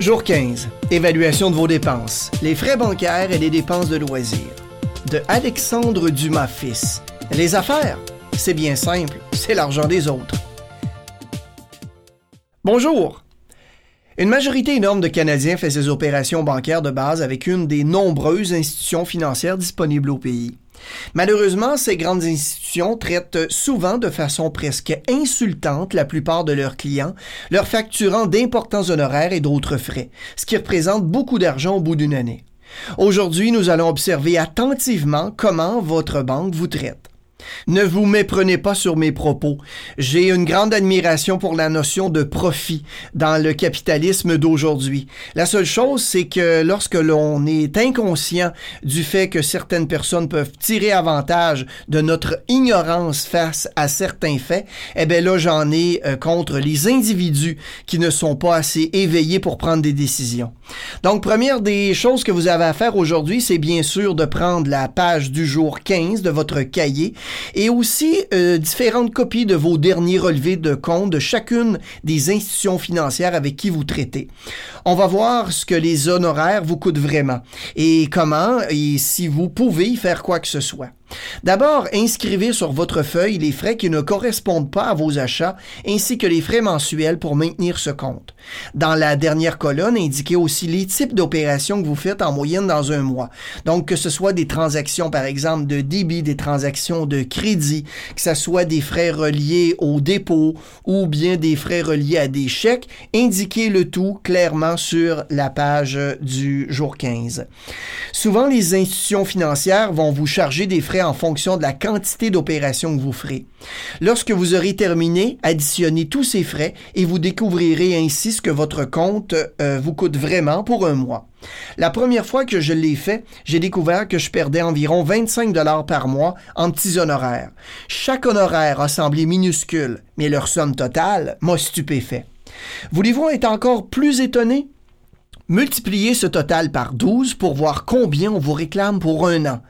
Jour 15. Évaluation de vos dépenses. Les frais bancaires et les dépenses de loisirs. De Alexandre Dumas fils. Les affaires, c'est bien simple, c'est l'argent des autres. Bonjour. Une majorité énorme de Canadiens fait ses opérations bancaires de base avec une des nombreuses institutions financières disponibles au pays. Malheureusement, ces grandes institutions traitent souvent de façon presque insultante la plupart de leurs clients, leur facturant d'importants honoraires et d'autres frais, ce qui représente beaucoup d'argent au bout d'une année. Aujourd'hui, nous allons observer attentivement comment votre banque vous traite. Ne vous méprenez pas sur mes propos. J'ai une grande admiration pour la notion de profit dans le capitalisme d'aujourd'hui. La seule chose, c'est que lorsque l'on est inconscient du fait que certaines personnes peuvent tirer avantage de notre ignorance face à certains faits, eh bien là, j'en ai euh, contre les individus qui ne sont pas assez éveillés pour prendre des décisions. Donc, première des choses que vous avez à faire aujourd'hui, c'est bien sûr de prendre la page du jour 15 de votre cahier et aussi euh, différentes copies de vos derniers relevés de compte de chacune des institutions financières avec qui vous traitez. On va voir ce que les honoraires vous coûtent vraiment et comment et si vous pouvez y faire quoi que ce soit. D'abord, inscrivez sur votre feuille les frais qui ne correspondent pas à vos achats ainsi que les frais mensuels pour maintenir ce compte. Dans la dernière colonne, indiquez aussi les types d'opérations que vous faites en moyenne dans un mois. Donc, que ce soit des transactions, par exemple, de débit, des transactions de crédit, que ce soit des frais reliés au dépôt ou bien des frais reliés à des chèques, indiquez le tout clairement sur la page du jour 15. Souvent, les institutions financières vont vous charger des frais en fonction de la quantité d'opérations que vous ferez. Lorsque vous aurez terminé, additionnez tous ces frais et vous découvrirez ainsi ce que votre compte euh, vous coûte vraiment pour un mois. La première fois que je l'ai fait, j'ai découvert que je perdais environ 25 dollars par mois en petits honoraires. Chaque honoraire a semblé minuscule, mais leur somme totale m'a stupéfait. Voulez-vous être encore plus étonné? Multipliez ce total par 12 pour voir combien on vous réclame pour un an.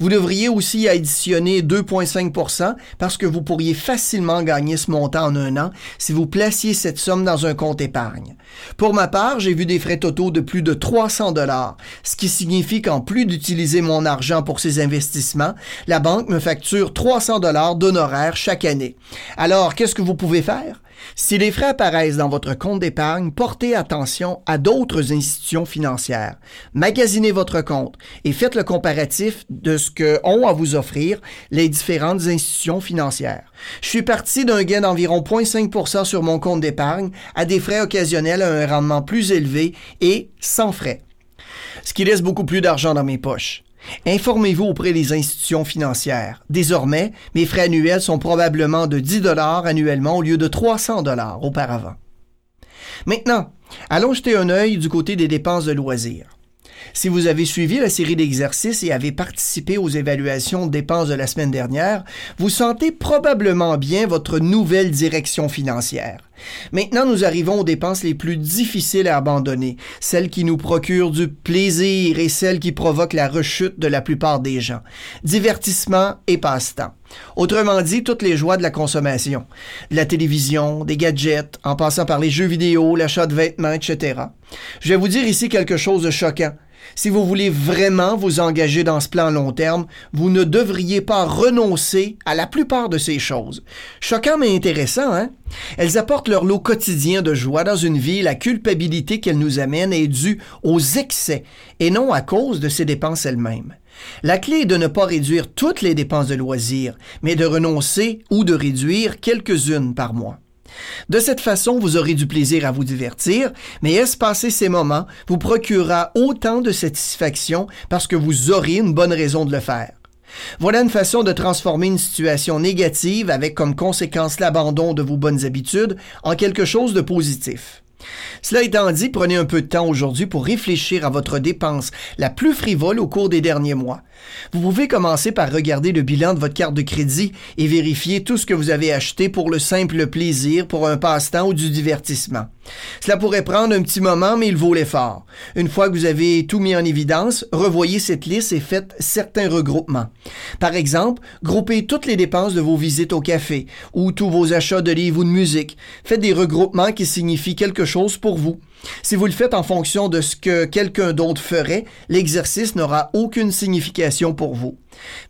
Vous devriez aussi additionner 2,5% parce que vous pourriez facilement gagner ce montant en un an si vous placiez cette somme dans un compte épargne. Pour ma part, j'ai vu des frais totaux de plus de 300 dollars, ce qui signifie qu'en plus d'utiliser mon argent pour ces investissements, la banque me facture 300 dollars d'honoraires chaque année. Alors, qu'est-ce que vous pouvez faire? Si les frais apparaissent dans votre compte d'épargne, portez attention à d'autres institutions financières. Magasinez votre compte et faites le comparatif de ce que ont à vous offrir les différentes institutions financières. Je suis parti d'un gain d'environ 0,5% sur mon compte d'épargne à des frais occasionnels à un rendement plus élevé et sans frais. Ce qui laisse beaucoup plus d'argent dans mes poches. Informez-vous auprès des institutions financières. Désormais, mes frais annuels sont probablement de 10 dollars annuellement au lieu de 300 dollars auparavant. Maintenant, allons jeter un œil du côté des dépenses de loisirs. Si vous avez suivi la série d'exercices et avez participé aux évaluations de dépenses de la semaine dernière, vous sentez probablement bien votre nouvelle direction financière. Maintenant, nous arrivons aux dépenses les plus difficiles à abandonner, celles qui nous procurent du plaisir et celles qui provoquent la rechute de la plupart des gens. Divertissement et passe-temps. Autrement dit, toutes les joies de la consommation. De la télévision, des gadgets, en passant par les jeux vidéo, l'achat de vêtements, etc. Je vais vous dire ici quelque chose de choquant. Si vous voulez vraiment vous engager dans ce plan long terme, vous ne devriez pas renoncer à la plupart de ces choses. Choquant mais intéressant, hein? Elles apportent leur lot quotidien de joie dans une vie. La culpabilité qu'elles nous amènent est due aux excès et non à cause de ces dépenses elles-mêmes. La clé est de ne pas réduire toutes les dépenses de loisirs, mais de renoncer ou de réduire quelques-unes par mois. De cette façon, vous aurez du plaisir à vous divertir, mais espacer ces moments vous procurera autant de satisfaction parce que vous aurez une bonne raison de le faire. Voilà une façon de transformer une situation négative avec comme conséquence l'abandon de vos bonnes habitudes en quelque chose de positif. Cela étant dit, prenez un peu de temps aujourd'hui pour réfléchir à votre dépense la plus frivole au cours des derniers mois. Vous pouvez commencer par regarder le bilan de votre carte de crédit et vérifier tout ce que vous avez acheté pour le simple plaisir, pour un passe-temps ou du divertissement. Cela pourrait prendre un petit moment, mais il vaut l'effort. Une fois que vous avez tout mis en évidence, revoyez cette liste et faites certains regroupements. Par exemple, groupez toutes les dépenses de vos visites au café ou tous vos achats de livres ou de musique. Faites des regroupements qui signifient quelque chose pour vous. Si vous le faites en fonction de ce que quelqu'un d'autre ferait, l'exercice n'aura aucune signification pour vous.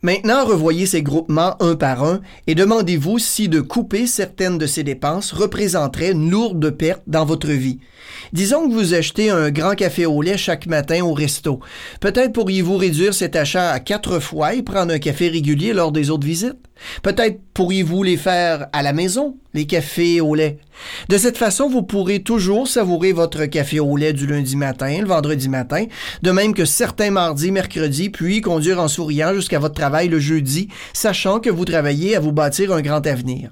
Maintenant, revoyez ces groupements un par un et demandez-vous si de couper certaines de ces dépenses représenterait une lourde perte dans votre vie. Disons que vous achetez un grand café au lait chaque matin au resto. Peut-être pourriez-vous réduire cet achat à quatre fois et prendre un café régulier lors des autres visites. Peut-être pourriez-vous les faire à la maison, les cafés au lait. De cette façon, vous pourrez toujours savourer votre café au lait du lundi matin, le vendredi matin, de même que certains mardis, mercredis, puis conduire en souriant jusqu'à votre travail le jeudi, sachant que vous travaillez à vous bâtir un grand avenir.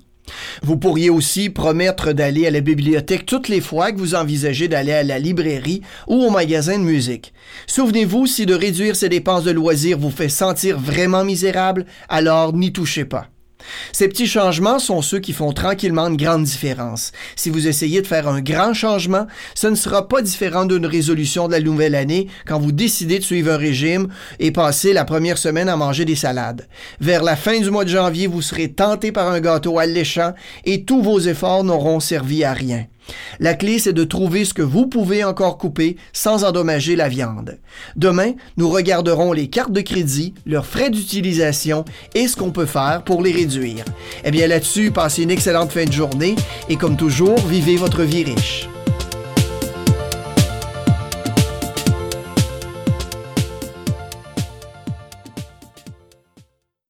Vous pourriez aussi promettre d'aller à la bibliothèque toutes les fois que vous envisagez d'aller à la librairie ou au magasin de musique. Souvenez-vous, si de réduire ces dépenses de loisirs vous fait sentir vraiment misérable, alors n'y touchez pas. Ces petits changements sont ceux qui font tranquillement une grande différence. Si vous essayez de faire un grand changement, ce ne sera pas différent d'une résolution de la nouvelle année quand vous décidez de suivre un régime et passer la première semaine à manger des salades. Vers la fin du mois de janvier, vous serez tenté par un gâteau alléchant et tous vos efforts n'auront servi à rien. La clé, c'est de trouver ce que vous pouvez encore couper sans endommager la viande. Demain, nous regarderons les cartes de crédit, leurs frais d'utilisation et ce qu'on peut faire pour les réduire. Eh bien là-dessus, passez une excellente fin de journée et comme toujours, vivez votre vie riche.